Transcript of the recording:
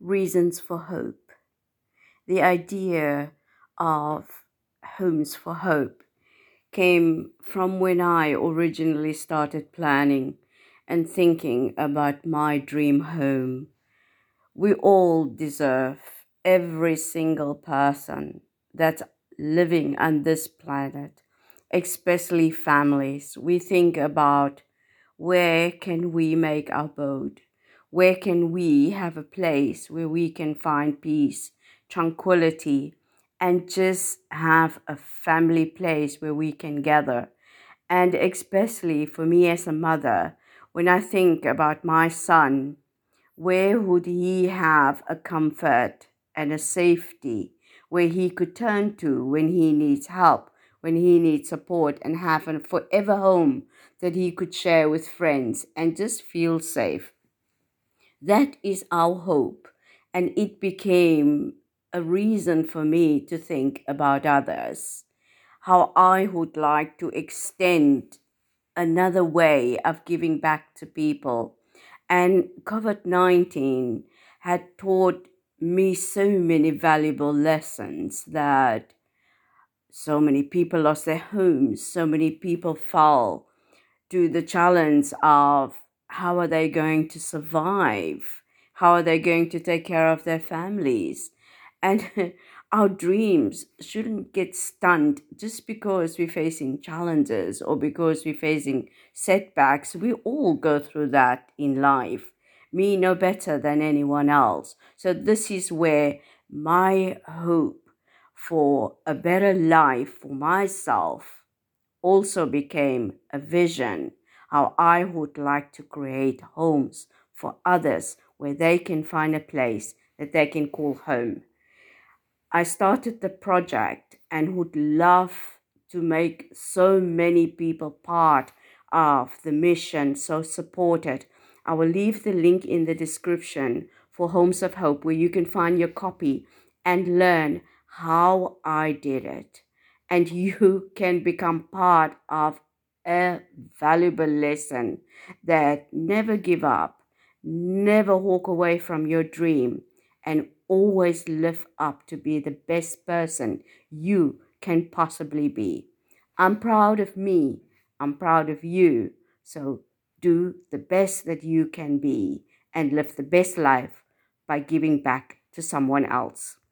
reasons for hope. The idea of Homes for Hope came from when I originally started planning and thinking about my dream home. We all deserve, every single person that's living on this planet, especially families. We think about where can we make our abode? Where can we have a place where we can find peace, tranquility, and just have a family place where we can gather? And especially for me as a mother, when I think about my son, where would he have a comfort and a safety where he could turn to when he needs help, when he needs support, and have a forever home that he could share with friends and just feel safe? That is our hope. And it became a reason for me to think about others, how I would like to extend another way of giving back to people. And COVID 19 had taught me so many valuable lessons that so many people lost their homes, so many people fell to the challenge of how are they going to survive? How are they going to take care of their families? And our dreams shouldn't get stunned just because we're facing challenges or because we're facing setbacks. We all go through that in life. Me no better than anyone else. So, this is where my hope for a better life for myself also became a vision how I would like to create homes for others where they can find a place that they can call home. I started the project and would love to make so many people part of the mission, so supported. I will leave the link in the description for Homes of Hope where you can find your copy and learn how I did it. And you can become part of a valuable lesson that never give up, never walk away from your dream, and always live up to be the best person you can possibly be. I'm proud of me. I'm proud of you. So do the best that you can be and live the best life by giving back to someone else.